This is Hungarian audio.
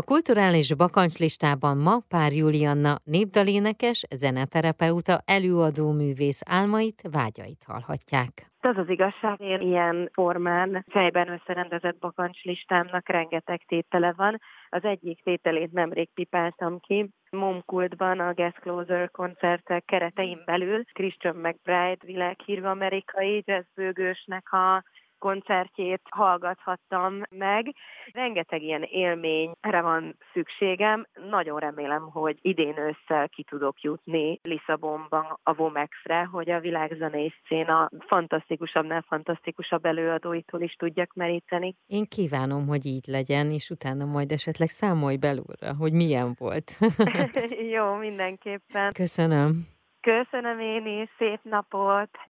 A kulturális bakancslistában ma Pár Julianna népdalénekes, zeneterapeuta, előadó művész álmait, vágyait hallhatják. Az az igazság, én ilyen formán fejben összerendezett bakancslistámnak rengeteg tétele van. Az egyik tételét nemrég pipáltam ki, Momkultban a Guest Closer koncertek keretein belül Christian McBride világhírű amerikai jazzbőgősnek a koncertjét hallgathattam meg. Rengeteg ilyen élményre van szükségem. Nagyon remélem, hogy idén ősszel ki tudok jutni Lisszabonban a Vomexre, hogy a világzenei széna fantasztikusabbnál fantasztikusabb előadóitól is tudjak meríteni. Én kívánom, hogy így legyen, és utána majd esetleg számolj belőle, hogy milyen volt. Jó, mindenképpen. Köszönöm. Köszönöm én is, szép napot!